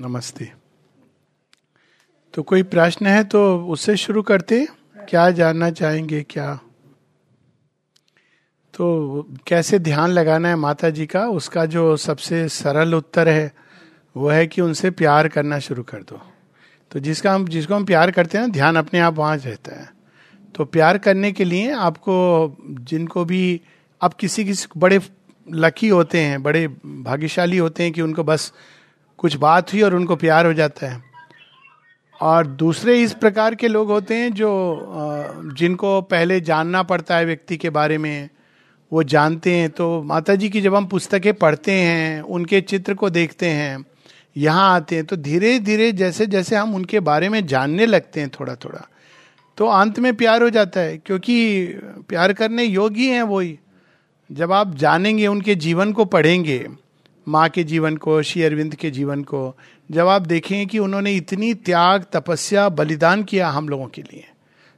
नमस्ते। तो कोई प्रश्न है तो उससे शुरू करते क्या जानना चाहेंगे, क्या? तो कैसे ध्यान लगाना है माता जी का, उसका जो सबसे सरल उत्तर है, वो है कि उनसे प्यार करना शुरू कर दो। तो जिसका हम, जिसको हम प्यार करते हैं ना, ध्यान अपने आप वहाँ रहता है। तो प्यार करने के लिए आपको, जिनको भी, आप किसी किसी बड़े लकी होते हैं, बड़े भाग्यशाली होते हैं कि उनको बस कुछ बात हुई और उनको प्यार हो जाता है। और दूसरे इस प्रकार के लोग होते हैं जो जिनको पहले जानना पड़ता है व्यक्ति के बारे में, वो जानते हैं। तो माता जी की जब हम पुस्तकें पढ़ते हैं, उनके चित्र को देखते हैं, यहाँ आते हैं तो धीरे धीरे जैसे जैसे हम उनके बारे में जानने लगते हैं थोड़ा थोड़ा तो अंत में प्यार हो जाता है। क्योंकि प्यार करने योग्य हैं वही जब आप जानेंगे, उनके जीवन को पढ़ेंगे माँ के जीवन को, श्री अरविंद के जीवन को, जब आप देखें कि उन्होंने इतनी त्याग, तपस्या, बलिदान किया हम लोगों के लिए।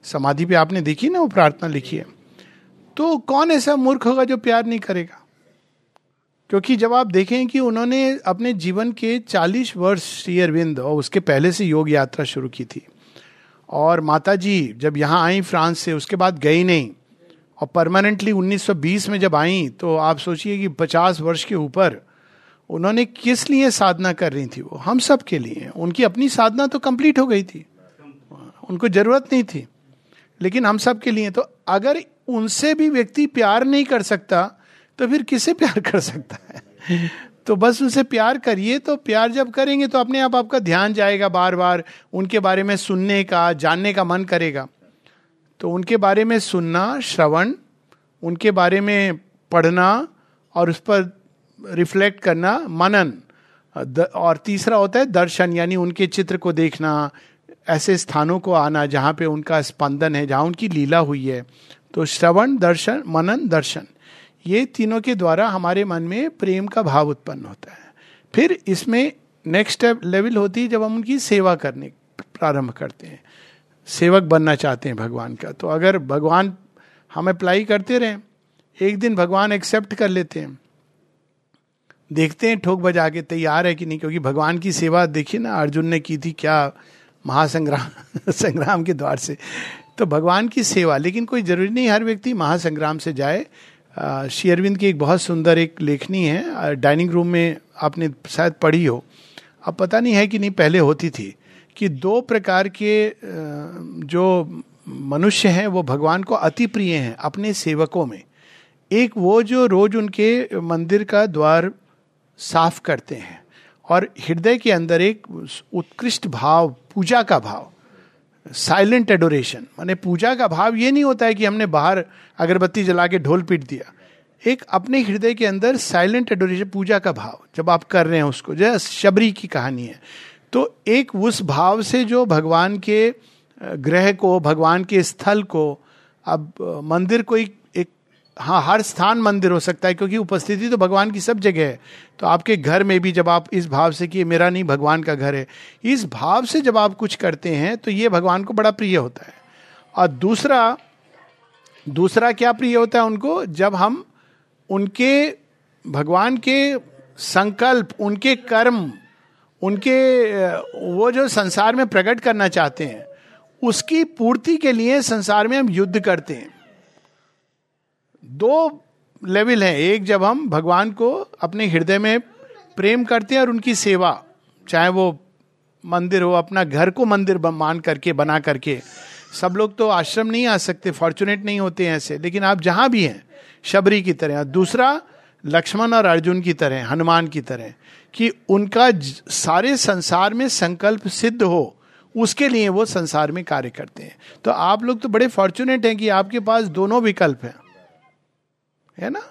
समाधि पे आपने देखी ना वो प्रार्थना लिखी है? तो कौन ऐसा मूर्ख होगा जो प्यार नहीं करेगा? क्योंकि जब आप देखें कि उन्होंने अपने जीवन के 40 वर्ष श्री अरविंद और उसके पहले से योग यात्रा शुरू की थी। और माता जी जब यहाँ आई फ्रांस से, उसके बाद गई नहीं, और परमानेंटली 1920 में जब आई तो आप सोचिए कि 50 वर्ष के ऊपर उन्होंने किस लिए साधना कर रही थी वो? हम सब के लिए। उनकी अपनी साधना तो कंप्लीट हो गई थी। उनको ज़रूरत नहीं थी। लेकिन हम सब के लिए तो अगर उनसे भी व्यक्ति प्यार नहीं कर सकता तो फिर किसे प्यार कर सकता है? तो बस उनसे प्यार करिए तो प्यार जब करेंगे तो अपने आप आपका ध्यान जाएगा बार बार उनके बारे में सुनने का, जानने का मन करेगा। तो उनके बारे में सुनना, श्रवण, उनके बारे में पढ़ना, और उस पर रिफ्लेक्ट करना मनन। और तीसरा होता है दर्शन, यानी उनके चित्र को देखना, ऐसे स्थानों को आना जहाँ पे उनका स्पंदन है, जहाँ उनकी लीला हुई है। तो श्रवण, दर्शन, मनन, दर्शन, ये तीनों के द्वारा हमारे मन में प्रेम का भाव उत्पन्न होता है। फिर इसमें नेक्स्ट लेवल होती है जब हम उनकी सेवा करने प्रारंभ करते हैं। सेवक बनना चाहते हैं भगवान का। तो अगर भगवान हम अप्लाई करते रहें, एक दिन भगवान एक्सेप्ट कर लेते हैं देखते हैं, ठोक बजा के तैयार है कि नहीं, क्योंकि भगवान की सेवा देखिए ना, अर्जुन ने की थी क्या महासंग्राम, संग्राम के द्वार से। तो भगवान की सेवा, लेकिन कोई ज़रूरी नहीं, हर व्यक्ति महासंग्राम से जाए। श्री अरविंद की एक बहुत सुंदर एक लेखनी है डाइनिंग रूम में आपने शायद पढ़ी हो। अब पता नहीं है कि नहीं, पहले होती थी कि दो प्रकार के जो मनुष्य हैं, वो भगवान को अति प्रिय हैं अपने सेवकों में। एक वो जो रोज उनके मंदिर का द्वार साफ़ करते हैं। और हृदय के अंदर एक उत्कृष्ट भाव, पूजा का भाव साइलेंट एडोरेशन माने पूजा का भाव ये नहीं होता है कि हमने बाहर अगरबत्ती जला के ढोल पीट दिया। एक अपने हृदय के अंदर साइलेंट एडोरेशन पूजा का भाव, जब आप कर रहे हैं उसको जो शबरी की कहानी है। तो एक उस भाव से जो भगवान के ग्रह को, भगवान के स्थल को, अब मंदिर कोई हाँ हर स्थान मंदिर हो सकता है, क्योंकि उपस्थिति तो भगवान की सब जगह है। तो आपके घर में भी जब आप इस भाव से कि मेरा नहीं, भगवान का घर है, इस भाव से जब आप कुछ करते हैं तो ये भगवान को बड़ा प्रिय होता है। और दूसरा दूसरा क्या प्रिय होता है उनको? जब हम उनके, भगवान के संकल्प, उनके कर्म, उनके वो जो संसार में प्रकट करना चाहते हैं, उसकी पूर्ति के लिए संसार में हम युद्ध करते हैं। दो लेवल है। एक जब हम भगवान को अपने हृदय में प्रेम करते हैं और उनकी सेवा, चाहे वो मंदिर हो, अपना घर को मंदिर मान करके, बना करके। सब लोग तो आश्रम नहीं आ सकते फॉर्चुनेट नहीं होते हैं ऐसे। लेकिन आप जहाँ भी हैं, शबरी की तरह। दूसरा, लक्ष्मण और अर्जुन की तरह, हनुमान की तरह, कि उनका सारे संसार में संकल्प सिद्ध हो, उसके लिए वो संसार में कार्य करते हैं। तो आप लोग तो बड़े फॉर्चुनेट हैं कि आपके पास दोनों विकल्प हैं। है ना?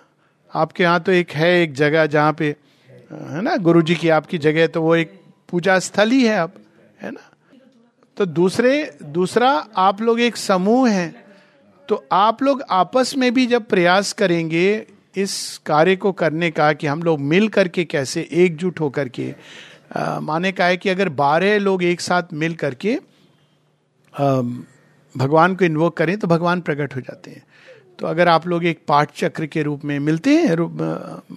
आपके यहाँ तो एक है एक जगह जहाँ पे है ना? गुरु जी की आपकी जगह तो वो एक पूजा स्थल ही है अब है ना? तो दूसरे दूसरा आप लोग एक समूह हैं तो आप लोग आपस में भी जब प्रयास करेंगे इस कार्य को करने का कि हम लोग मिल करके कैसे एकजुट होकर के माने का है कि अगर बारह लोग एक साथ मिल करके आ, भगवान को इन्वोक करें तो भगवान प्रकट हो जाते हैं। तो अगर आप लोग एक पाठ चक्र के रूप में मिलते हैं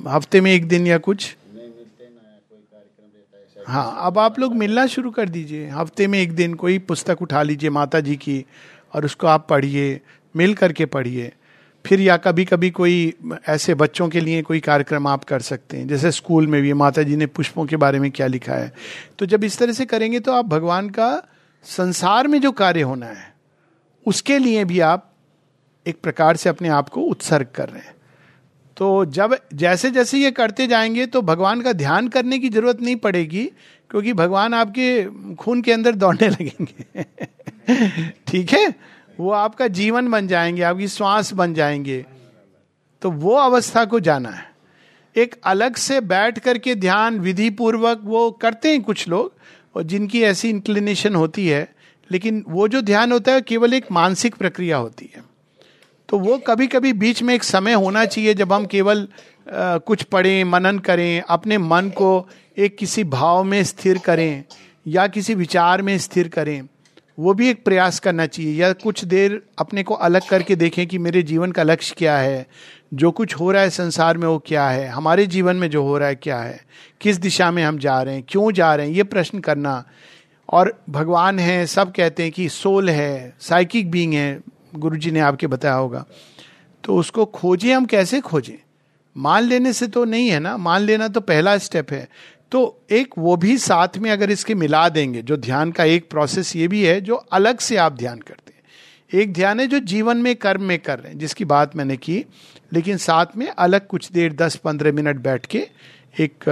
हफ़्ते में एक दिन या कुछ? हाँ अब आप लोग मिलना शुरू कर दीजिए। हफ़्ते में एक दिन कोई पुस्तक उठा लीजिए माता जी की और उसको आप पढ़िए, मिल करके पढ़िए। फिर या कभी कभी कोई ऐसे बच्चों के लिए कोई कार्यक्रम आप कर सकते हैं। जैसे स्कूल में भी माता जी ने पुष्पों के बारे में क्या लिखा है। तो जब इस तरह से करेंगे तो आप भगवान का संसार में जो कार्य होना है, उसके लिए भी आप एक प्रकार से अपने आप को उत्सर्ग कर रहे हैं। तो जब जैसे जैसे ये करते जाएँगे तो भगवान का ध्यान करने की ज़रूरत नहीं पड़ेगी, क्योंकि भगवान आपके खून के अंदर दौड़ने लगेंगे। ठीक है? वो आपका जीवन बन जाएँगे, आपकी श्वास बन जाएँगे। तो वो अवस्था को जाना है। एक अलग से बैठ करके ध्यान विधि पूर्वक वो करते हैं कुछ लोग, और जिनकी ऐसी इंक्लिनेशन होती है, लेकिन वो जो ध्यान होता है, केवल एक मानसिक प्रक्रिया होती है। तो वो कभी कभी बीच में एक समय होना चाहिए जब हम केवल कुछ पढ़ें, मनन करें, अपने मन को एक किसी भाव में स्थिर करें या किसी विचार में स्थिर करें, वो भी एक प्रयास करना चाहिए। या कुछ देर अपने को अलग करके देखें कि मेरे जीवन का लक्ष्य क्या है, जो कुछ हो रहा है संसार में वो क्या है, हमारे जीवन में जो हो रहा है क्या है, किस दिशा में हम जा रहे हैं, क्यों जा रहे हैं, ये प्रश्न करना। और भगवान है, सब कहते हैं कि सोल है, साइकिक बींग है गुरु जी ने आपके बताया होगा। तो उसको खोजें, हम कैसे खोजें? मान लेने से तो नहीं है ना? मान लेना तो पहला स्टेप है। तो एक वो भी साथ में अगर इसके मिला देंगे, जो ध्यान का एक प्रोसेस ये भी है, जो अलग से आप ध्यान करते हैं। एक ध्यान है जो जीवन में, कर्म में कर रहे हैं, जिसकी बात मैंने की, लेकिन साथ में अलग कुछ देर दस पंद्रह मिनट बैठ के एक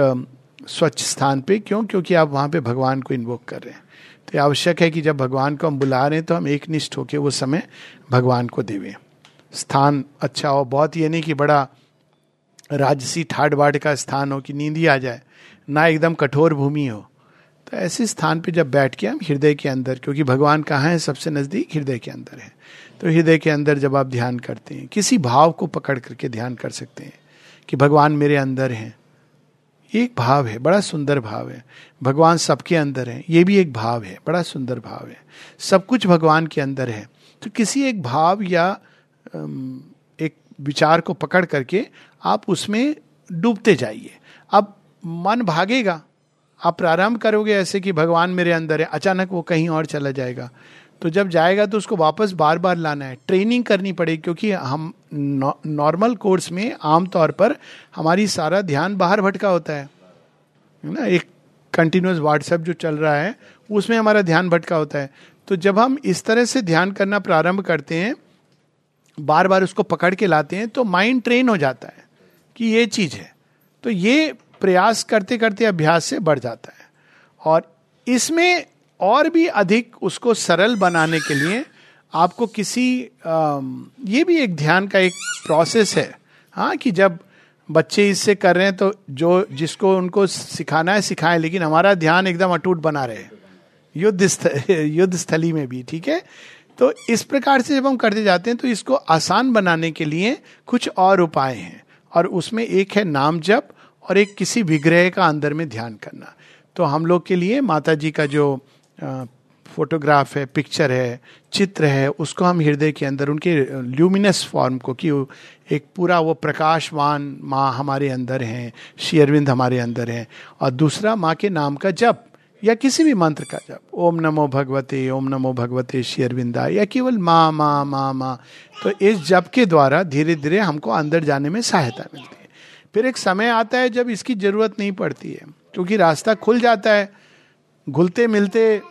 स्वच्छ स्थान पे, क्यों? क्योंकि आप वहाँ पे भगवान को इन्वोक कर रहे हैं। तो आवश्यक है कि जब भगवान को हम बुला रहे हैं तो हम एक निष्ठ होकर वो समय भगवान को देवें। स्थान अच्छा हो, बहुत ये नहीं कि बड़ा राजसी ठाट बाट का स्थान हो कि नींद ही आ जाए, ना एकदम कठोर भूमि हो। तो ऐसे स्थान पे जब बैठ के हम हृदय के अंदर, क्योंकि भगवान कहाँ है, सबसे नज़दीक हृदय के अंदर है। तो हृदय के अंदर जब आप ध्यान करते हैं, किसी भाव को पकड़ करके ध्यान कर सकते हैं कि भगवान मेरे अंदर हैं। एक भाव है, बड़ा सुंदर भाव है। भगवान सबके अंदर है, ये भी एक भाव है, बड़ा सुंदर भाव है। सब कुछ भगवान के अंदर है। तो किसी एक भाव या एक विचार को पकड़ करके आप उसमें डूबते जाइए। अब मन भागेगा। आप प्रारंभ करोगे ऐसे कि भगवान मेरे अंदर है, अचानक वो कहीं और चला जाएगा। तो जब जाएगा तो उसको वापस बार बार लाना है। ट्रेनिंग करनी पड़ेगी क्योंकि हम नॉर्मल कोर्स में आमतौर पर हमारी सारा ध्यान बाहर भटका होता है। ना? एक कंटिन्यूस व्हाट्सएप जो चल रहा है, उसमें हमारा ध्यान भटका होता है। तो जब हम इस तरह से ध्यान करना प्रारंभ करते हैं, बार बार उसको पकड़ के लाते हैं तो माइंड ट्रेन हो जाता है कि ये चीज़ है। तो ये प्रयास करते करते अभ्यास से बढ़ जाता है। और इसमें और भी अधिक उसको सरल बनाने के लिए आपको किसी ये भी एक ध्यान का एक प्रोसेस है। हाँ कि जब बच्चे इससे कर रहे हैं तो जो, जिसको उनको सिखाना है, सिखाएँ, लेकिन हमारा ध्यान एकदम अटूट बना रहे। युद्ध स्थल युद्ध स्थली में भी, ठीक है? तो इस प्रकार से जब हम करते जाते हैं तो इसको आसान बनाने के लिए कुछ और उपाय हैं। और उसमें एक है नाम जप और एक किसी विग्रह का अंदर में ध्यान करना। तो हम लोग के लिए माता जी का जो फोटोग्राफ है, पिक्चर है, चित्र है, उसको हम हृदय के अंदर, उनके ल्यूमिनस फॉर्म को, कि एक पूरा वो प्रकाशवान माँ हमारे अंदर हैं, श्री अरविंद हमारे अंदर हैं, और दूसरा माँ के नाम का जप, या किसी भी मंत्र का जप, ओम नमो भगवते, ओम नमो भगवते श्री अरविंदा या केवल माँ माँ माँ माँ तो इस जप के द्वारा धीरे धीरे हमको अंदर जाने में सहायता मिलती है। फिर एक समय आता है जब इसकी ज़रूरत नहीं पड़ती है, क्योंकि रास्ता खुल जाता है घुलते मिलते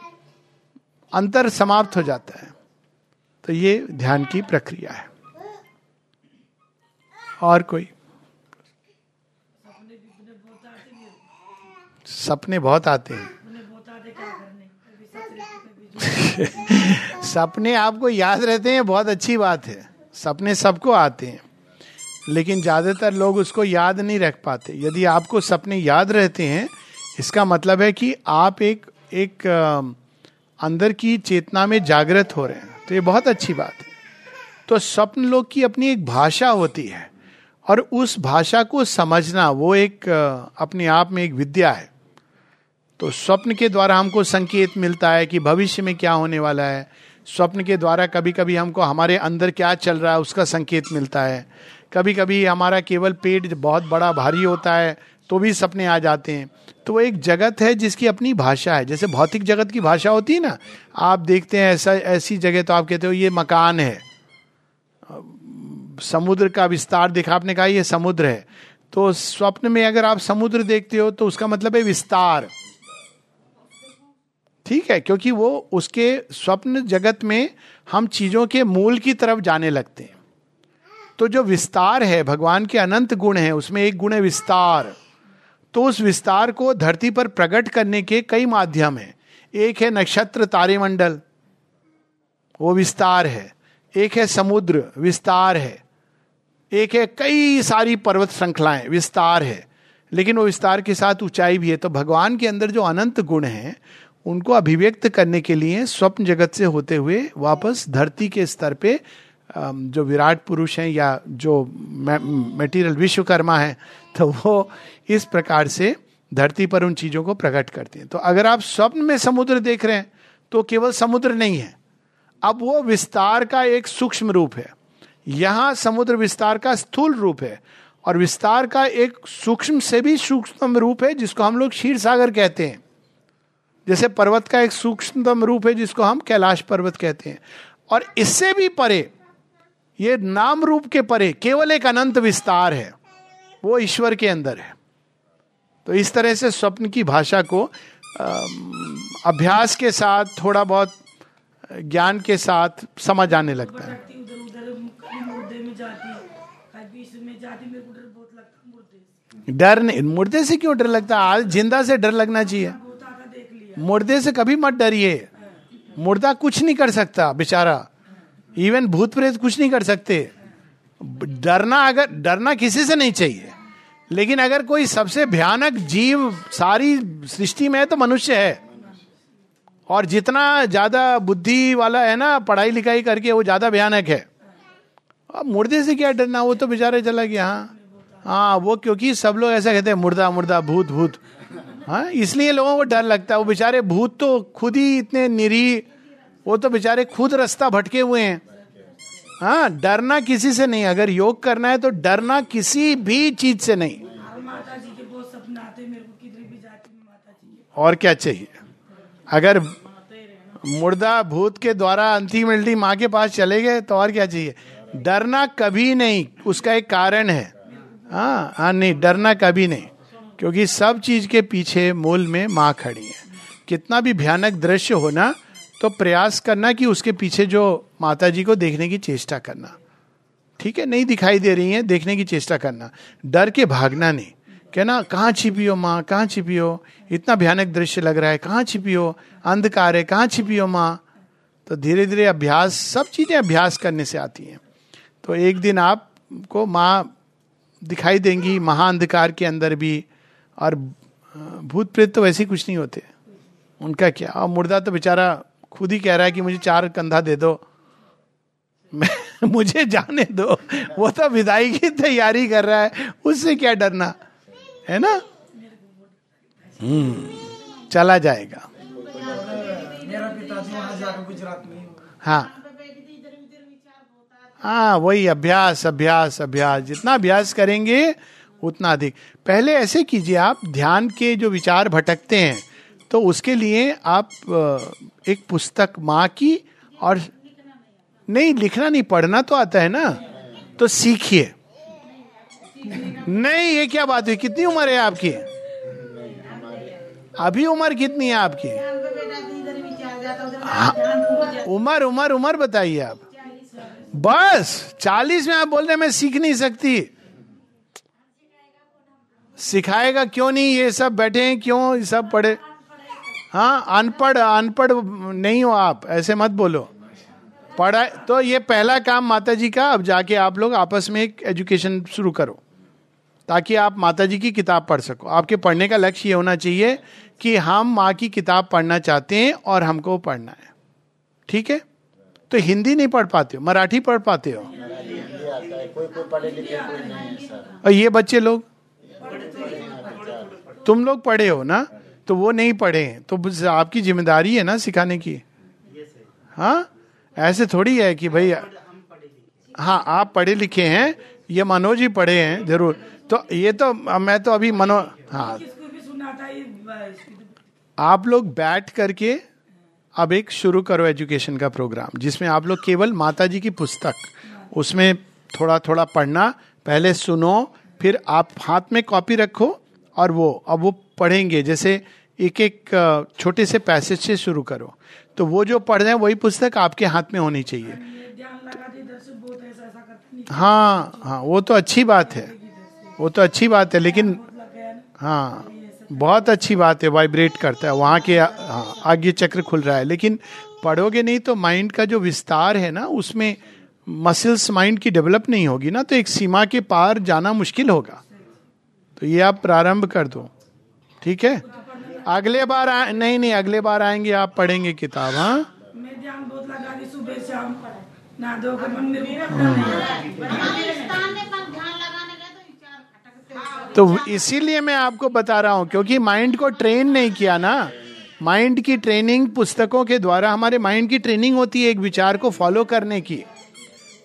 अंतर समाप्त हो जाता है। तो ये ध्यान की प्रक्रिया है। और कोई? सपने बहुत आते हैं। सपने आपको याद रहते हैं, बहुत अच्छी बात है। सपने सबको आते हैं। लेकिन ज़्यादातर लोग उसको याद नहीं रख पाते। यदि आपको सपने याद रहते हैं इसका मतलब है कि आप एक एक अंदर की चेतना में जागृत हो रहे हैं। तो ये बहुत अच्छी बात है। तो स्वप्न लोग की अपनी एक भाषा होती है और उस भाषा को समझना वो एक अपने आप में एक विद्या है। तो स्वप्न के द्वारा हमको संकेत मिलता है कि भविष्य में क्या होने वाला है। स्वप्न के द्वारा कभी कभी हमको हमारे अंदर क्या चल रहा है उसका संकेत मिलता है। कभी कभी हमारा केवल पेट बहुत बड़ा भारी होता है। तो भी सपने आ जाते हैं। तो वो एक जगत है जिसकी अपनी भाषा है। जैसे भौतिक जगत की भाषा होती है ना, आप देखते हैं ऐसा, ऐसी जगह तो आप कहते हो ये मकान है। समुद्र का विस्तार देखा, आपने कहा ये समुद्र है। तो स्वप्न में अगर आप समुद्र देखते हो तो उसका मतलब है विस्तार। ठीक है, क्योंकि वो उसके स्वप्न जगत में हम चीज़ों के मूल की तरफ़ जाने लगते हैं। तो जो विस्तार है, भगवान के अनंत गुण है, उसमें एक गुण है विस्तार। तो उस विस्तार को धरती पर प्रकट करने के कई माध्यम है। एक है नक्षत्र तारेमंडल, वो विस्तार है। एक है समुद्र, विस्तार है। एक है कई सारी पर्वत श्रृंखलाएँ, विस्तार है। लेकिन वो विस्तार के साथ ऊंचाई भी है। तो भगवान के अंदर जो अनंत गुण हैं, उनको अभिव्यक्त करने के लिए स्वप्न जगत से होते हुए वापस धरती के स्तर पे जो विराट पुरुष हैं या जो मेटीरियल विश्वकर्मा है तो वो इस प्रकार से धरती पर उन चीज़ों को प्रकट करते हैं। तो अगर आप स्वप्न में समुद्र देख रहे हैं तो केवल समुद्र नहीं है। अब वो विस्तार का एक सूक्ष्म रूप है। यहाँ समुद्र विस्तार का स्थूल रूप है और विस्तार का एक सूक्ष्म से भी सूक्ष्म रूप है, जिसको हम लोग क्षीर सागर कहते हैं। जैसे पर्वत का एक सूक्ष्मतम रूप है, जिसको हम कैलाश पर्वत कहते हैं। और इससे भी परे, ये नाम रूप के परे, केवल एक अनंत विस्तार है। वो ईश्वर के अंदर है। तो इस तरह से स्वप्न की भाषा को अभ्यास के साथ थोड़ा बहुत ज्ञान के साथ समझ आने लगता है। डर नहीं मुर्दे से क्यों डर लगता है? आज ज़िंदा से डर लगना चाहिए। मुर्दे से कभी मत डरिए। मुर्दा कुछ नहीं कर सकता बेचारा। इवन भूत प्रेत कुछ नहीं कर सकते। डरना अगर डरना किसी से नहीं चाहिए। लेकिन अगर कोई सबसे भयानक जीव सारी सृष्टि में है तो मनुष्य है। और जितना ज़्यादा बुद्धि वाला है ना, पढ़ाई लिखाई करके वो ज़्यादा भयानक है। अब मुर्दे से क्या डरना, वो तो बेचारे चला गया हाँ। हाँ वो क्योंकि सब लोग ऐसा कहते हैं, मुर्दा मुर्दा, भूत भूत। हाँ इसलिए लोगों को डर लगता है। वो बेचारे भूत तो खुद ही इतने निरी, वो तो बेचारे खुद रास्ता भटके हुए हैं। हाँ डरना किसी से नहीं। अगर योग करना है तो डरना किसी भी चीज़ से नहीं। और क्या चाहिए? अगर मुर्दा भूत के द्वारा अंतिमल्टी माँ के पास चले गए तो और क्या चाहिए? डरना कभी नहीं। उसका एक कारण है। हाँ हाँ नहीं, डरना कभी नहीं। क्योंकि सब चीज़ के पीछे मूल में माँ खड़ी है। कितना भी भयानक दृश्य होना तो प्रयास करना कि उसके पीछे जो माता जी को देखने की चेष्टा करना। ठीक है? नहीं दिखाई दे रही है, देखने की चेष्टा करना। डर के भागना नहीं। कहना कहाँ छिपी हो माँ? कहाँ छिपी हो? इतना भयानक दृश्य लग रहा है। कहाँ छिपी हो? अंधकार है। कहाँ छिपी हो माँ? तो धीरे धीरे अभ्यास, सब चीज़ें अभ्यास करने से आती हैं। तो एक दिन आपको माँ दिखाई देंगी महाअंधकार के अंदर भी। और भूत प्रेत तो वैसे कुछ नहीं होते। उनका क्या? और मुर्दा तो बेचारा खुद ही कह रहा है कि मुझे चार कंधा दे दो। मैं मुझे जाने दो। वो तो विदाई की तैयारी कर रहा है। उससे क्या डरना? है ना? हम्म चला जाएगा। हाँ। हाँ वही अभ्यास अभ्यास अभ्यास। जितना अभ्यास करेंगे उतना अधिक। पहले ऐसे कीजिए आप ध्यान के जो विचार भटकते हैं तो उसके लिए आप एक पुस्तक माँ की और नहीं लिखना नहीं पढ़ना तो आता है ना? तो सीखिए। नहीं ये क्या बात हुई? कितनी उम्र है आपकी? अभी उम्र कितनी है आपकी? हाँ, उम्र उम्र उम्र बताइए आप। बस चालीस में आप बोल रहे मैं सीख नहीं सकती। सिखाएगा क्यों नहीं? ये सब बैठे हैं क्यों ये सब पढ़े? हाँ अनपढ़ अनपढ़ नहीं हो आप, ऐसे मत बोलो। पढ़ा तो ये पहला काम माता जी का, अब जाके आप लोग आपस में एक एजुकेशन शुरू करो, ताकि आप माता जी की किताब पढ़ सको। आपके पढ़ने का लक्ष्य ये होना चाहिए कि हम माँ की किताब पढ़ना चाहते हैं और हमको पढ़ना है। ठीक है? तो हिंदी नहीं पढ़ पाते हो, मराठी पढ़ पाते हो? और ये बच्चे लोग? तुम लोग पढ़े हो ना? तो वो नहीं पढ़े तो आपकी ज़िम्मेदारी है ना सिखाने की? हाँ? ऐसे थोड़ी है कि भाई हाँ आप पढ़े लिखे हैं, ये मनोज ही पढ़े हैं, ज़रूर। तो ये तो मैं तो अभी मनो हाँ। आप लोग बैठ करके अब एक शुरू करो एजुकेशन का प्रोग्राम, जिसमें आप लोग केवल माता जी की पुस्तक, उसमें थोड़ा थोड़ा पढ़ना, पहले सुनो, फिर आप हाथ में कॉपी रखो, और वो, अब वो पढ़ेंगे जैसे एक एक छोटे से पैसेज से शुरू करो। तो वो जो पढ़ रहे हैं वही पुस्तक आपके हाथ में होनी चाहिए। हाँ हाँ वो तो अच्छी बात है। वो तो अच्छी बात है लेकिन हाँ बहुत अच्छी बात है वाइब्रेट करता है वहाँ के हाँ, आगे चक्र खुल रहा है। लेकिन पढ़ोगे नहीं तो माइंड का जो विस्तार है ना उसमें मसल्स माइंड की डेवलप नहीं होगी ना तो एक सीमा के पार जाना मुश्किल होगा। तो ये आप प्रारंभ कर दो। ठीक है? अगले बार आ, नहीं नहीं अगले बार आएँगे आप पढ़ेंगे किताब हाँ? तो इसीलिए मैं आपको बता रहा हूँ क्योंकि माइंड को ट्रेन नहीं किया ना। माइंड की ट्रेनिंग पुस्तकों के द्वारा हमारे माइंड की ट्रेनिंग होती है एक विचार को फॉलो करने की।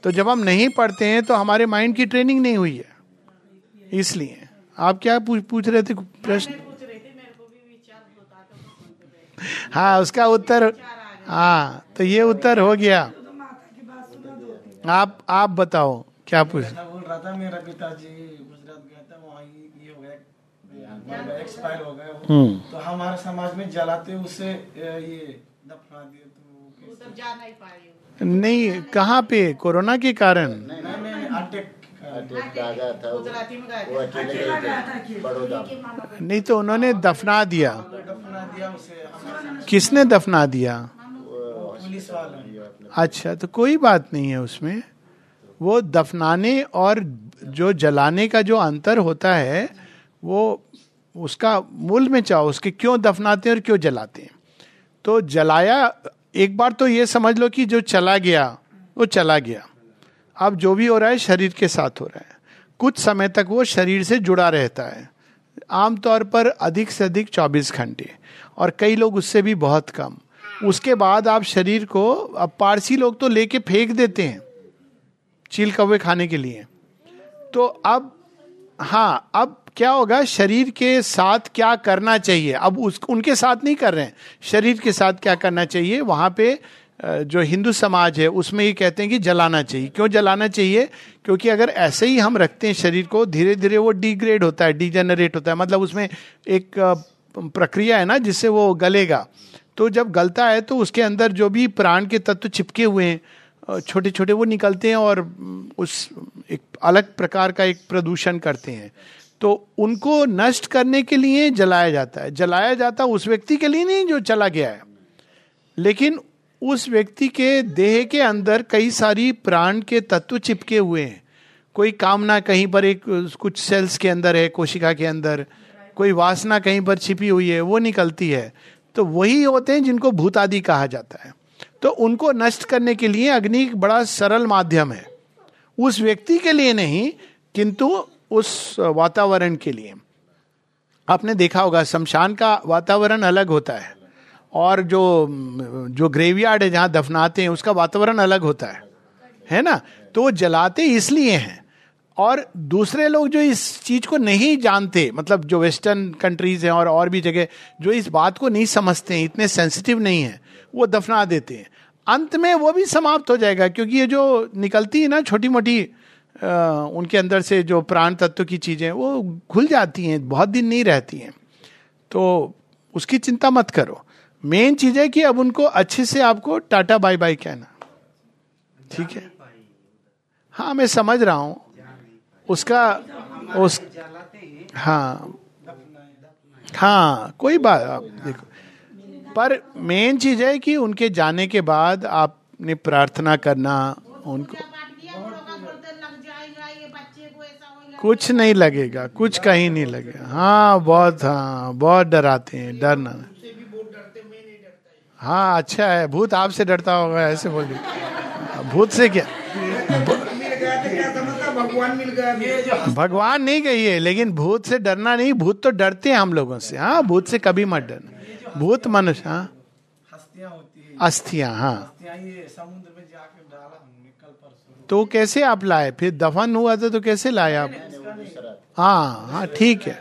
तो जब हम नहीं पढ़ते हैं तो हमारे माइंड की ट्रेनिंग नहीं हुई है। इसलिए। आप क्या पूछ पूछ रहे थे प्रश्न? हाँ उसका उत्तर हाँ तो ये उत्तर हो गया। आप आप बताओ क्या पूछ बोल रहा था मेरा पिताजी गुजरात गया था वहाँ ये हो गया एक्सपायर हो हम्म। तो हमारे समाज में जलाते उसे ये दफना दिए तो जा नहीं पाए। नहीं कहाँ पे? कोरोना के कारण? नहीं नहीं नहीं अटैक नहीं तो उन्होंने दफना दिया। दफना दिया उसे किसने दफना दिया? अच्छा तो कोई बात नहीं है उसमें। वो दफनाने और जो जलाने का जो अंतर होता है वो उसका मूल में चाहो उसके क्यों दफनाते हैं और क्यों जलाते हैं? तो जलाया एक बार तो ये समझ लो कि जो चला गया वो चला गया। अब जो भी हो रहा है, शरीर के साथ हो रहा है। कुछ समय तक वो शरीर से जुड़ा रहता है। आमतौर पर अधिक से अधिक 24 घंटे, और कई लोग उससे भी बहुत कम। उसके बाद आप शरीर को, अब पारसी लोग तो लेके फेंक देते हैं, चील कौवे खाने के लिए। तो अब हाँ अब क्या होगा, शरीर के साथ क्या करना चाहिए? अब उस, उनके साथ नहीं कर रहे हैं। शरीर के साथ क्या करना चाहिए? वहाँ पे जो हिंदू समाज है, उसमें ये कहते हैं कि जलाना चाहिए। क्यों जलाना चाहिए? क्योंकि अगर ऐसे ही हम रखते हैं शरीर को धीरे धीरे वो डिग्रेड होता है डिजेनरेट होता है। मतलब उसमें एक प्रक्रिया है ना, जिससे वो गलेगा। तो जब गलता है तो उसके अंदर जो भी प्राण के तत्व चिपके हुए हैं छोटे छोटे वो निकलते हैं और उस एक अलग प्रकार का एक प्रदूषण करते हैं। तो उनको नष्ट करने के लिए जलाया जाता है। जलाया जाता उस व्यक्ति के लिए नहीं, जो चला गया है। लेकिन उस व्यक्ति के देह के अंदर कई सारी प्राण के तत्व चिपके हुए हैं। कोई कामना कहीं पर एक, कुछ सेल्स के अंदर है, कोशिका के अंदर, कोई वासना कहीं पर छिपी हुई है, वो निकलती है। तो वही होते हैं जिनको भूत आदि कहा जाता है। तो उनको नष्ट करने के लिए अग्नि एक बड़ा सरल माध्यम है। उस व्यक्ति के लिए नहीं, किंतु उस वातावरण के लिए। आपने देखा होगा, शमशान का वातावरण अलग होता है। और जो जो ग्रेवयार्ड है जहाँ दफनाते हैं, उसका वातावरण अलग होता है। है ना? तो जलाते इसलिए हैं। और दूसरे लोग जो इस चीज़ को नहीं जानते मतलब जो वेस्टर्न कंट्रीज़ हैं और और भी जगह, जो इस बात को नहीं समझते हैं, इतने सेंसिटिव नहीं है, वो दफना देते हैं। अंत में वो भी समाप्त हो जाएगा, क्योंकि ये जो निकलती है ना छोटी मोटी उनके अंदर से जो प्राण तत्व की चीज़ें, वो घुल जाती हैं, बहुत दिन नहीं रहती हैं। तो उसकी चिंता मत करो। मेन चीज़ है कि अब उनको अच्छे से आपको टाटा बाय बाय कहना। ठीक है? हाँ मैं समझ रहा हूँ। उसका, उस हाँ। हाँ कोई बात आप देखो। पर मेन चीज़ है कि उनके जाने के बाद आपने प्रार्थना करना, उनको कुछ नहीं लगेगा, कुछ कहीं नहीं लगेगा। हाँ बहुत हाँ बहुत डराते हैं, डरना। हाँ अच्छा है। भूत आपसे डरता होगा ऐसे बोलिए भूत से क्या? भगवान नहीं गई है लेकिन भूत से डरना नहीं, भूत तो डरते हैं हम लोगों से। हाँ भूत से कभी मत डरना। भूत मनुष्य हाँ। अस्थियाँ हाँ। तो कैसे आप लाए? फिर दफन हुआ था तो कैसे लाए आप? हाँ हाँ ठीक है।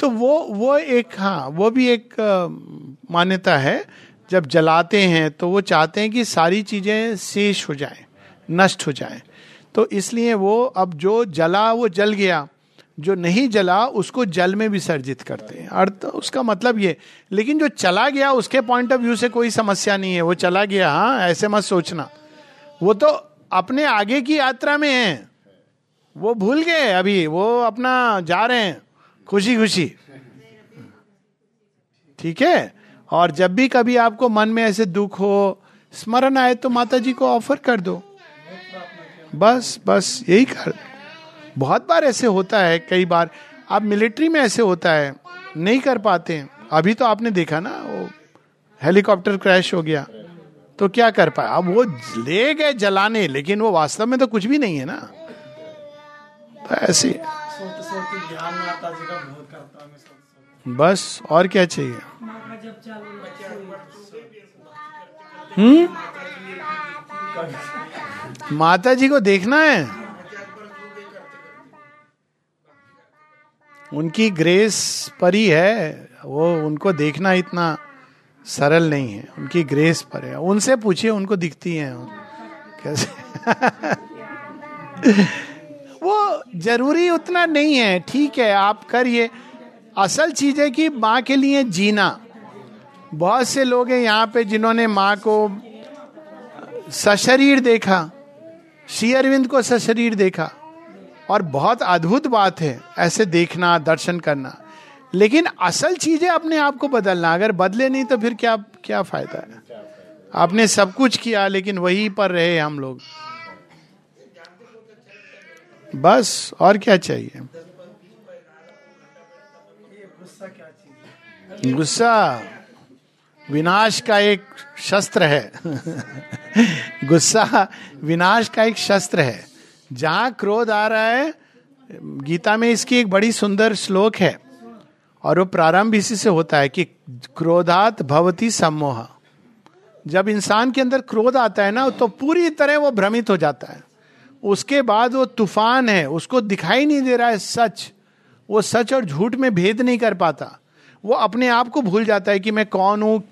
तो वो वो एक हाँ वो भी एक मान्यता है जब जलाते हैं तो वो चाहते हैं कि सारी चीज़ें शेष हो जाएँ, नष्ट हो जाएँ। तो इसलिए वो अब जो जला, वो जल गया। जो नहीं जला, उसको जल में विसर्जित करते हैं। अर्थ, उसका मतलब ये। लेकिन जो चला गया, उसके पॉइंट ऑफ़ व्यू से कोई समस्या नहीं है। वो चला गया हाँ ऐसे मत सोचना। वो तो अपने आगे की यात्रा में है। वो भूल गए अभी। वो अपना जा रहे हैं खुशी खुशी ठीक है? और जब भी कभी आपको मन में ऐसे दुख हो, स्मरण आए तो माता जी को ऑफ़र कर दो। बस बस, यही कर। बहुत बार ऐसे होता है, कई बार। अब मिलिट्री में ऐसे होता है, नहीं कर पाते। अभी तो आपने देखा ना, वो हेलीकॉप्टर क्रैश हो गया। तो क्या कर पाए? अब वो ले गए जलाने, लेकिन वो वास्तव में तो कुछ भी नहीं है ना। तो ऐसे। बस और क्या चाहिए? हम्म? माता जी को देखना है? उनकी ग्रेस परी है वो उनको देखना इतना सरल नहीं है। उनकी ग्रेस पर है। उनसे पूछिए उनको दिखती हैं। कैसे? वो ज़रूरी उतना नहीं है। ठीक है आप करिए। असल चीज़ है कि माँ के लिए जीना। बहुत से लोग हैं यहाँ पे जिन्होंने माँ को सशरीर देखा, श्री अरविंद को सशरीर देखा। और बहुत अद्भुत बात है ऐसे देखना, दर्शन करना। लेकिन असल चीज़ है अपने आप को बदलना। अगर बदले नहीं तो फिर क्या क्या फ़ायदा है? आपने सब कुछ किया लेकिन वही पर रहे हम लोग। बस और क्या चाहिए? गुस्सा विनाश का एक शस्त्र है। गुस्सा विनाश का एक शस्त्र है। जहाँ क्रोध आ रहा है, गीता में इसकी एक बड़ी सुंदर श्लोक है और वो प्रारंभ इसी से होता है कि क्रोधात भवती सम्मोह। जब इंसान के अंदर क्रोध आता है ना तो पूरी तरह वो भ्रमित हो जाता है। उसके बाद वो तूफ़ान है, उसको दिखाई नहीं दे रहा है सच। वो सच और झूठ में भेद नहीं कर पाता। वो अपने आप को भूल जाता है कि मैं कौन हूँ,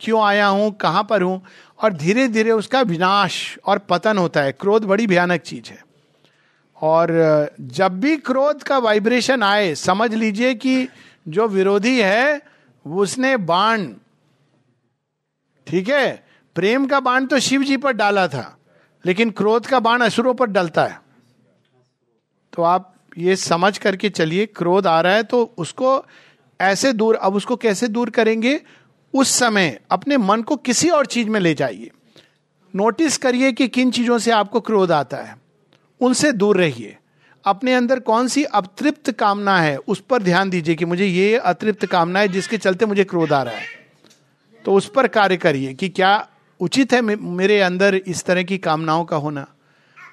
क्यों आया हूँ, कहाँ पर हूँ, और धीरे धीरे उसका विनाश और पतन होता है। क्रोध बड़ी भयानक चीज़ है। और जब भी क्रोध का वाइब्रेशन आए, समझ लीजिए कि जो विरोधी है, उसने बाण, ठीक है, प्रेम का बाण तो शिव जी पर डाला था, लेकिन क्रोध का बाण असुरों पर डलता है। तो आप ये समझ करके चलिए, क्रोध आ रहा है तो उसको ऐसे दूर, अब उसको कैसे दूर करेंगे? उस समय अपने मन को किसी और चीज़ में ले जाइए। नोटिस करिए कि किन चीज़ों से आपको क्रोध आता है। उनसे दूर रहिए। अपने अंदर कौन सी अतृप्त कामना है, उस पर ध्यान दीजिए कि मुझे ये अतृप्त कामना है जिसके चलते मुझे क्रोध आ रहा है। तो उस पर कार्य करिए कि क्या उचित है मेरे अंदर इस तरह की कामनाओं का होना।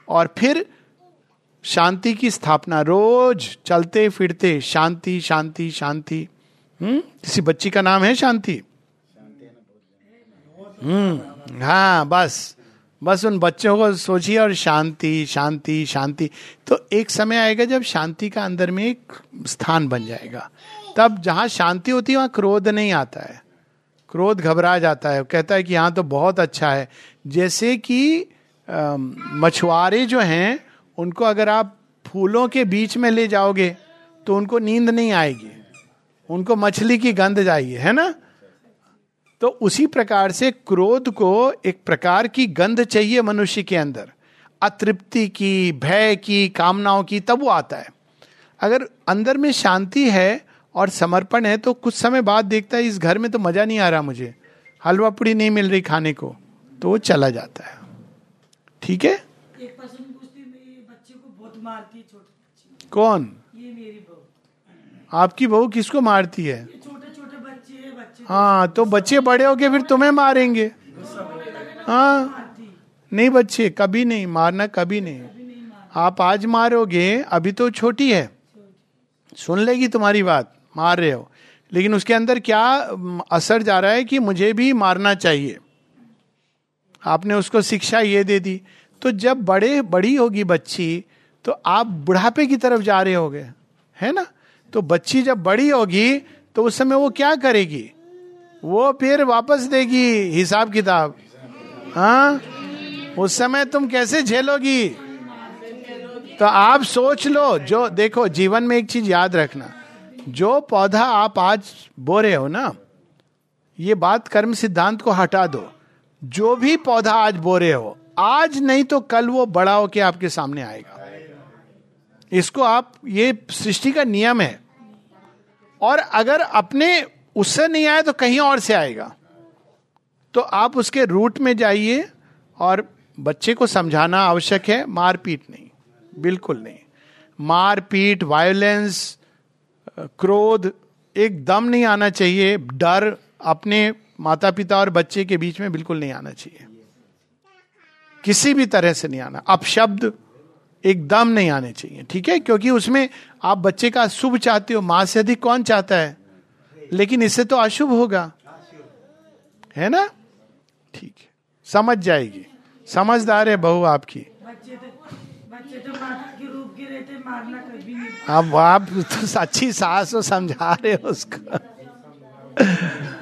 और फिर शांति की स्थापना रोज चलते फिरते शांति शांति शांति। हम्म? किसी बच्ची का नाम है शांति? हम्म। हाँ बस बस उन बच्चों को सोचिए और शांति शांति शांति। तो एक समय आएगा जब शांति का अंदर में एक स्थान बन जाएगा। तब जहाँ शांति होती है वहाँ क्रोध नहीं आता है। क्रोध घबरा जाता है। कहता है कि यहाँ तो बहुत अच्छा है। जैसे कि मछुआरे जो हैं उनको अगर आप फूलों के बीच में ले जाओगे तो उनको नींद नहीं आएगी। उनको मछली की गंध जाएगी, है ना? तो उसी प्रकार से क्रोध को एक प्रकार की गंध चाहिए मनुष्य के अंदर। अतृप्ति की, भय की, कामनाओं की, तब वो आता है। अगर अंदर में शांति है और समर्पण है तो कुछ समय बाद देखता है, इस घर में तो मज़ा नहीं आ रहा मुझे। हलवा पुड़ी नहीं मिल रही खाने को तो वो चला जाता है। ठीक है? कौन? ये मेरी बहू। आपकी बहू किसको मारती है? हाँ तो बच्चे बड़े हो गए फिर तुम्हें मारेंगे। हाँ नहीं बच्चे कभी नहीं मारना कभी नहीं। आप आज मारोगे अभी तो छोटी है। सुन लेगी तुम्हारी बात मार रहे हो। लेकिन उसके अंदर क्या असर जा रहा है कि मुझे भी मारना चाहिए? आपने उसको शिक्षा ये दे दी। तो जब बड़े बड़ी होगी बच्ची तो आप बुढ़ापे की तरफ़ जा रहे होगे, है ना? तो बच्ची जब बड़ी होगी तो उस समय वो क्या करेगी? वो फिर वापस देगी हिसाब किताब। हाँ? उस समय तुम कैसे झेलोगी? तो आप सोच लो, जो, देखो, जीवन में एक चीज़ याद रखना। जो पौधा आप आज बो रहे हो ना, ये बात कर्म सिद्धांत को हटा दो। जो भी पौधा आज बो रहे हो, आज नहीं तो कल वो बड़ा होके आपके सामने आएगा। इसको आप, ये सृष्टि का नियम है। और अगर अपने उससे नहीं आए तो कहीं और से आएगा। तो आप उसके रूट में जाइए और बच्चे को समझाना आवश्यक है, मारपीट नहीं, बिल्कुल नहीं। मारपीट वायलेंस क्रोध एकदम नहीं आना चाहिए, डर अपने माता पिता और बच्चे के बीच में बिल्कुल नहीं आना चाहिए। किसी भी तरह से नहीं आना। अपशब्द एकदम नहीं आने चाहिए ठीक है? क्योंकि उसमें आप बच्चे का शुभ चाहते हो माँ से अधिक कौन चाहता है? लेकिन इससे तो अशुभ होगा। है ना? ठीक है। समझ जाएगी। समझदार है बहू आपकी। तो अब आप तो अच्छी सास हो समझा रहे हो उसको।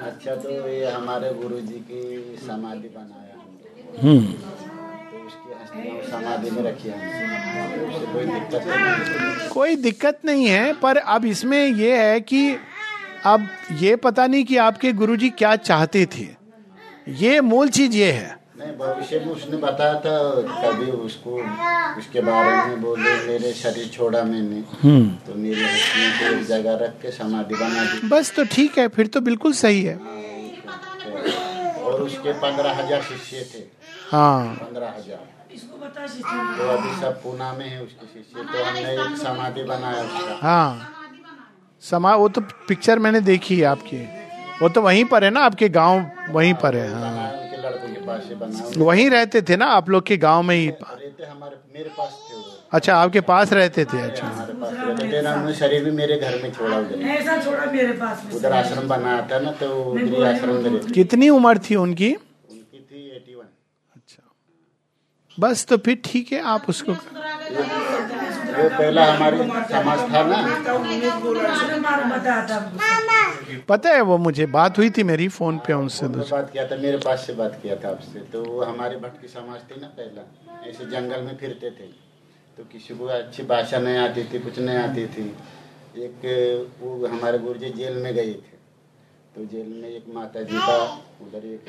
अच्छा तो ये हमारे गुरु जी की समाधि बनाया हम्म। तो समाधि में रखी कोई दिक्कत नहीं कोई दिक्कत नहीं है पर अब इसमें यह है कि अब ये पता नहीं कि आपके गुरुजी क्या चाहते थे। ये मूल चीज़ ये है। नहीं भविष्य में उसने बताया था कभी उसको उसके बारे में बोले मेरे शरीर छोड़ा मैंने। हम्म। तो मेरे को एक जगह रख के समाधि बना दी। बस तो ठीक है फिर तो बिल्कुल सही है। और उसके पंद्रह हज़ार शिष्य थे। हाँ। पंद्रह हज़ार। तो अभी सब पूना में है उसके शिष्य तो हमने एक समाधि बनाया उसका। हाँ। समा वो तो पिक्चर मैंने देखी है आपकी। वो तो वहीं पर है ना आपके गाँव वहीं पर है हाँ। वहीं रहते थे ना आप लोग के गाँव में ही? मेरे पास थे अच्छा आपके पास रहते थे अच्छा। हमारे शरीर भी मेरे घर में छोड़ा उधर। ऐसा छोड़ा मेरे पास उधर आश्रम बनाया था ना तो आश्रम कितनी उम्र थी उनकी थी एटी वन अच्छा बस तो फिर ठीक है आप उसको वो पहला हमारी समाज था ना। पता है वो मुझे बात हुई थी मेरी फ़ोन पे उनसे बात किया था मेरे पास से बात किया था आपसे। तो वो हमारे भट्ट की समाज थी ना पहला। ऐसे जंगल में फिरते थे। तो किसी को अच्छी भाषा नहीं आती थी कुछ नहीं आती थी। एक वो हमारे गुरु जी जेल में गए थे। तो जेल में एक माता जी का उधर एक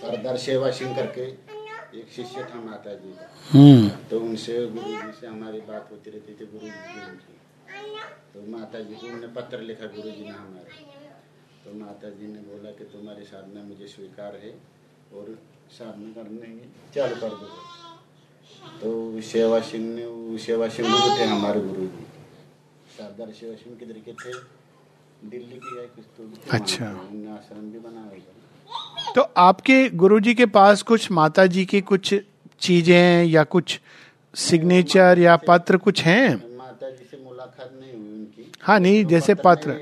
सरदार सेवा सिंह करके एक शिष्य था माता जी का। हम्म। तो उनसे गुरु जी से हमारी बात होती रहती थी गुरु जी उनकी तो माता जी को उन्होंने पत्र लिखा गुरु जी ने हमारे तो माता जी ने बोला कि तुम्हारी साधना मुझे स्वीकार है और साधना करने चालू कर दो। तो सेवा सिंह ने सेवा सिंह गुरु थे हमारे गुरु जी सरदार सेवा सिंह किधर के थे। दिल्ली की है कुछ तो। अच्छा। आश्रम भी बना हुआ तो आपके गुरुजी के पास कुछ माता जी की कुछ चीज़ें या कुछ सिग्नेचर या पत्र कुछ हैं? माता जी से मुलाकात नहीं हुई उनकी। हाँ नहीं जैसे पत्र।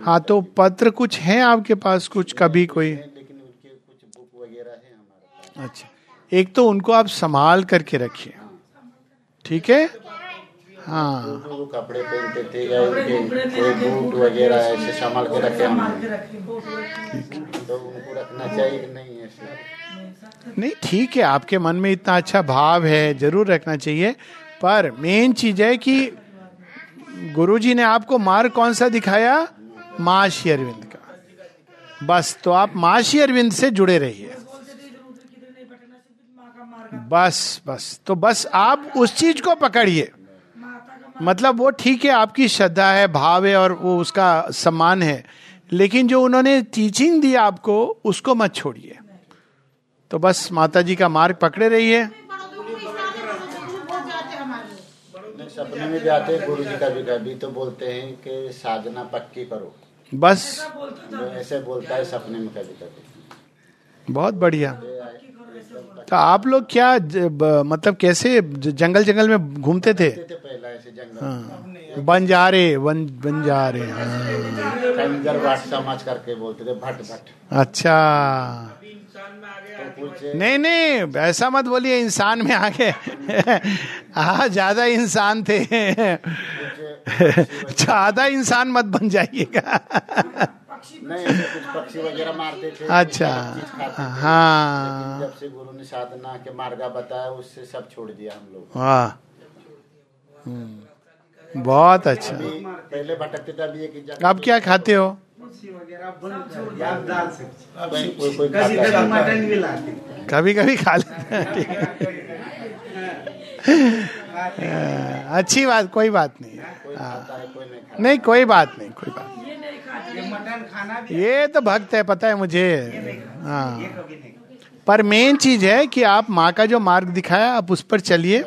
हाँ तो पत्र कुछ हैं आपके पास कुछ कभी कोई? लेकिन उनके कुछ बुक वगैरह है हमारे अच्छा एक तो उनको आप संभाल करके रखिए। ठीक है? हाँ। वो कपड़े पहनते थे या उनके कोई बूट वगैरह ऐसे संभाल के रखे हमने तो रखना चाहिए नहीं ऐसे नहीं, ठीक है, आपके मन में इतना अच्छा भाव है, ज़रूर रखना चाहिए, पर मेन चीज़ है कि गुरुजी ने आपको मार्ग कौन सा दिखाया? माँ श्री अरविंद का। बस तो आप माँ श्री अरविंद से जुड़े रहिए। बस बस तो बस आप उस चीज़ को पकड़िए। मतलब वो ठीक है, आपकी श्रद्धा है, भाव है, और वो उसका सम्मान है। लेकिन जो उन्होंने टीचिंग दी आपको उसको मत छोड़िए। तो बस माता जी का मार्ग पकड़े रहिए। सपने में भी आते हैं गुरु जी कभी कभी तो बोलते हैं कि साधना पक्की करो। बस। ऐसे बोलता है सपने में कभी कभी बहुत बढ़िया। तो आप लोग क्या मतलब कैसे जंगल जंगल में घूमते थे? हाँ। बंजारे बन जा रहे समाज करके बोलते थे भट भट। अच्छा। तो नहीं नहीं ऐसा मत बोलिए इंसान में आके हाँ ज़्यादा इंसान थे। ज़्यादा इंसान मत बन जाइएगा। नहीं कुछ पक्षी वगैरह मारते थे। अच्छा। हाँ। जब से गुरु ने साधना के मार्गा बताया उससे सब छोड़ दिया हम लोग। वाह। हम्म, बहुत अच्छा। पहले भटकते थे अभी एक जगह अब क्या खाते हो? कभी कभी खा लेते हैं। अच्छी बात कोई बात नहीं। है। नहीं कोई बात नहीं कोई बात नहीं। ये मटन खाना भी ये तो भक्त है पता है मुझे। हाँ। पर मेन चीज़ है कि आप माँ का जो मार्ग दिखाया आप उस पर चलिए।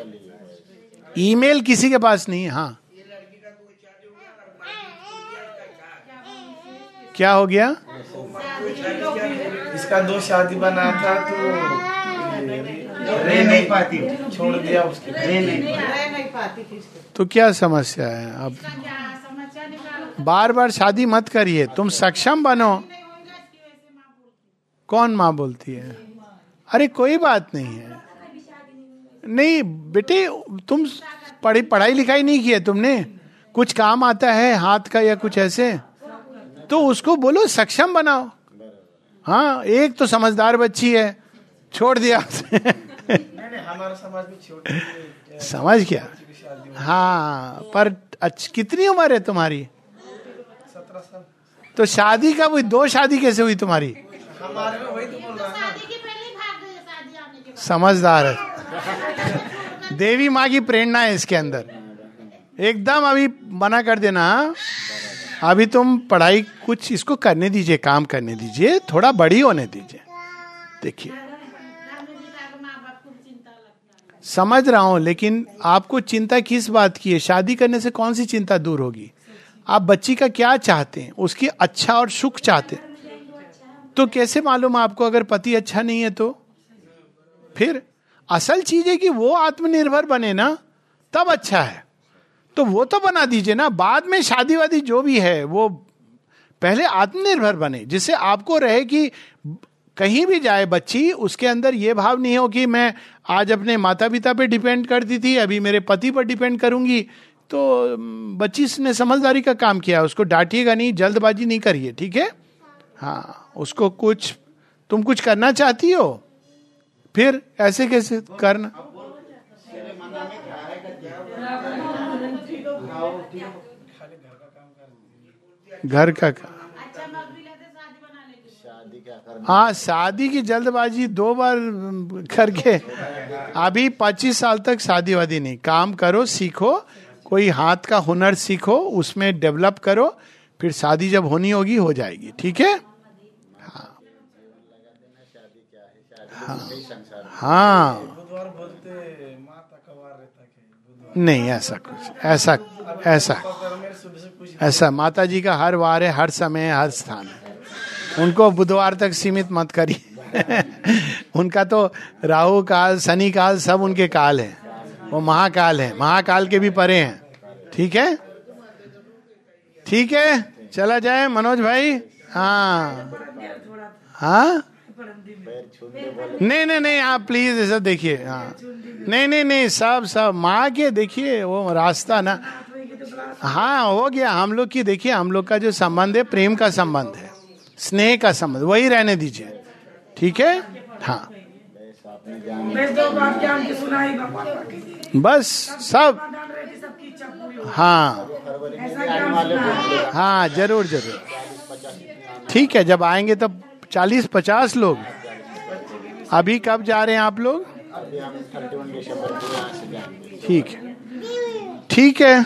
ईमेल किसी के पास नहीं है। हाँ क्या हो गया? इसका दो शादी बना था तो रह नहीं पाती छोड़ दिया उसके। रह नहीं पाती तो क्या समस्या है? अब बार बार शादी मत करिए। तुम सक्षम बनो। कौन माँ बोलती है? अरे कोई बात नहीं है। नहीं बेटे तुम पढ़ी पढ़ाई लिखाई नहीं की है तुमने? कुछ काम आता है हाथ का या कुछ ऐसे? तो उसको बोलो सक्षम बनाओ। हाँ एक तो समझदार बच्ची है। छोड़ दिया नहीं नहीं हमारा समाज में छोटी समझ गया। हाँ पर अच्छ, कितनी उम्र है तुम्हारी? तो शादी कब हुई दो शादी कैसे हुई तुम्हारी? हमारे में वही तो बोल रहा शादी के पहले भाग गए शादी आने के बाद। समझदार है। देवी माँ की प्रेरणा है इसके अंदर। एकदम अभी मना कर देना? अभी तुम पढ़ाई कुछ इसको करने दीजिए काम करने दीजिए थोड़ा बड़ी होने दीजिए। देखिए। को समझ रहा हूँ लेकिन आपको चिंता किस बात की है? शादी करने से कौन सी चिंता दूर होगी? आप बच्ची का क्या चाहते हैं? उसकी अच्छा और सुख चाहते हैं। तो कैसे मालूम आपको अगर पति अच्छा नहीं है तो? फिर असल चीज़ है कि वो आत्मनिर्भर बने ना, तब अच्छा है। तो वो तो बना दीजिए ना, बाद में शादी वादी जो भी है, वो पहले आत्मनिर्भर बने, जिससे आपको रहे कि कहीं भी जाए बच्ची, उसके अंदर ये भाव नहीं हो कि मैं आज अपने माता पिता पे डिपेंड करती थी, अभी मेरे पति पर डिपेंड करूँगी। तो बच्ची ने समझदारी का काम किया, उसको डांटिएगा नहीं, जल्दबाजी नहीं करिए, ठीक है? हाँ उसको कुछ, तुम कुछ करना चाहती हो? फिर ऐसे कैसे करना? घर का काम। हाँ शादी की जल्दबाजी दो बार करके। अभी पच्चीस साल तक शादी वादी नहीं। काम करो, सीखो कोई हाथ का हुनर सीखो उसमें डेवलप करो फिर शादी जब होनी होगी हो जाएगी। ठीक है? हाँ। के नहीं ऐसा कुछ ऐसा ऐसा ऐसा। माता जी का हर वार है हर समय है, हर स्थान है। उनको बुधवार तक सीमित मत करिए। उनका तो राहु काल शनि काल सब उनके काल है। वो महाकाल है। महाकाल के भी परे हैं। ठीक है? ठीक है? चला जाए मनोज भाई। हाँ। हाँ? नहीं नहीं नहीं, आप प्लीज़ ऐसा देखिए। हाँ। नहीं नहीं नहीं, सब सब, माँ के देखिए, वो रास्ता ना। हाँ हो गया। हम लोग की देखिए, हम लोग का जो संबंध है, प्रेम का संबंध है। स्नेह का संबंध, वही रहने दीजिए। ठीक है? हाँ। बस सब। हो। हाँ ज़रूर ज़रूर। ठीक है, जब आएँगे तब चालीस, पचास लोग। अभी कब जा रहे हैं आप लोग? ठीक है। ठीक है।